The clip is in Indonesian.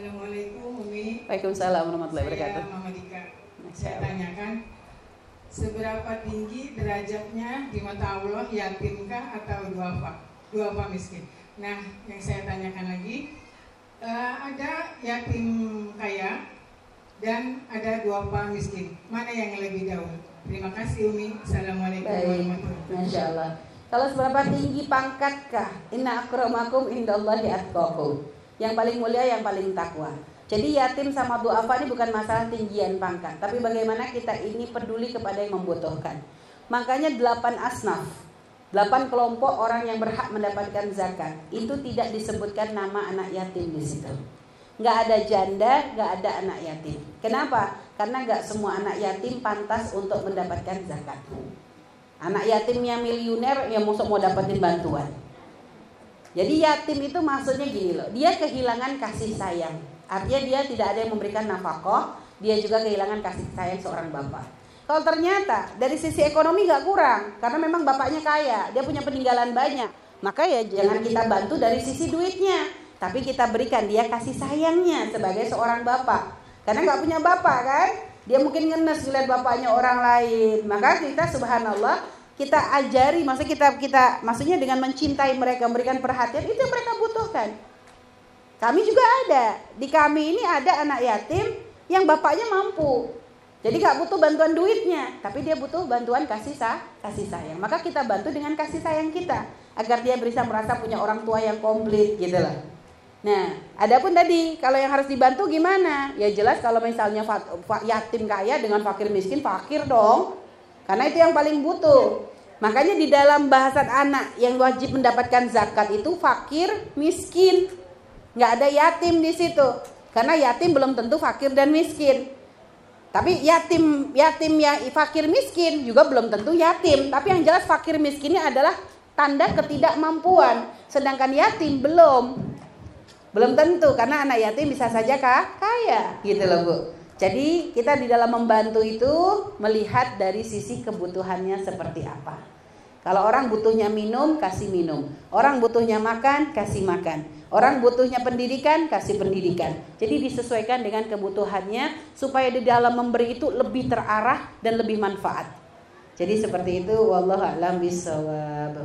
Assalamualaikum Umi. Waalaikumsalam warahmatullahi wabarakatuh. Saya Mama Dika. Saya tanyakan seberapa tinggi derajatnya di mata Allah yatimkah atau duafa? Duafa miskin. Nah, yang saya tanyakan lagi eh, ada yatim kaya dan ada duafa miskin. Mana yang lebih jauh? Terima kasih Umi. Assalamualaikum warahmatullahi wabarakatuh. Masya Allah. Kalau seberapa tinggi pangkatkah? Inna akramakum indallahi atqakum. Yang paling mulia yang paling takwa. Jadi yatim sama duafa ini bukan masalah tinggian pangkat, tapi bagaimana kita ini peduli kepada yang membutuhkan. Makanya delapan asnaf, delapan kelompok orang yang berhak mendapatkan zakat itu tidak disebutkan nama anak yatim di situ. Nggak ada janda, nggak ada anak yatim. Kenapa? Karena nggak semua anak yatim pantas untuk mendapatkan zakat. Anak yatimnya miliuner yang mau mau dapetin bantuan. Jadi yatim itu maksudnya gini loh, dia kehilangan kasih sayang. Artinya dia tidak ada yang memberikan nafkah, dia juga kehilangan kasih sayang seorang bapak. Kalau ternyata dari sisi ekonomi gak kurang, karena memang bapaknya kaya, dia punya peninggalan banyak, maka ya jangan kita bantu dari sisi duitnya, tapi kita berikan dia kasih sayangnya sebagai seorang bapak. Karena nggak punya bapak kan, dia mungkin ngenes lihat bapaknya orang lain, maka kita subhanallah kita ajari, maksudnya kita kita maksudnya dengan mencintai mereka, memberikan perhatian itu yang mereka butuhkan. Kami juga ada. Di kami ini ada anak yatim yang bapaknya mampu. Jadi nggak butuh bantuan duitnya, tapi dia butuh bantuan kasih sa kasih sayang. Maka kita bantu dengan kasih sayang kita agar dia bisa merasa punya orang tua yang komplit gitu loh. Nah, adapun tadi kalau yang harus dibantu gimana? Ya jelas kalau misalnya yatim kaya dengan fakir miskin fakir dong. Karena itu yang paling butuh. Makanya di dalam bahasan anak yang wajib mendapatkan zakat itu fakir miskin. Nggak ada yatim di situ. Karena yatim belum tentu fakir dan miskin. Tapi yatim yatim ya fakir miskin juga belum tentu yatim. Tapi yang jelas fakir miskinnya adalah tanda ketidakmampuan. Sedangkan yatim belum. Belum tentu karena anak yatim bisa saja kaya. Gitu loh bu jadi kita di dalam membantu itu melihat dari sisi kebutuhannya seperti apa kalau orang butuhnya minum, kasih minum. Orang butuhnya makan, kasih makan. Orang butuhnya pendidikan, kasih pendidikan. Jadi disesuaikan dengan kebutuhannya supaya di dalam memberi itu lebih terarah dan lebih manfaat. Jadi seperti itu wallahu a'lam bishawab.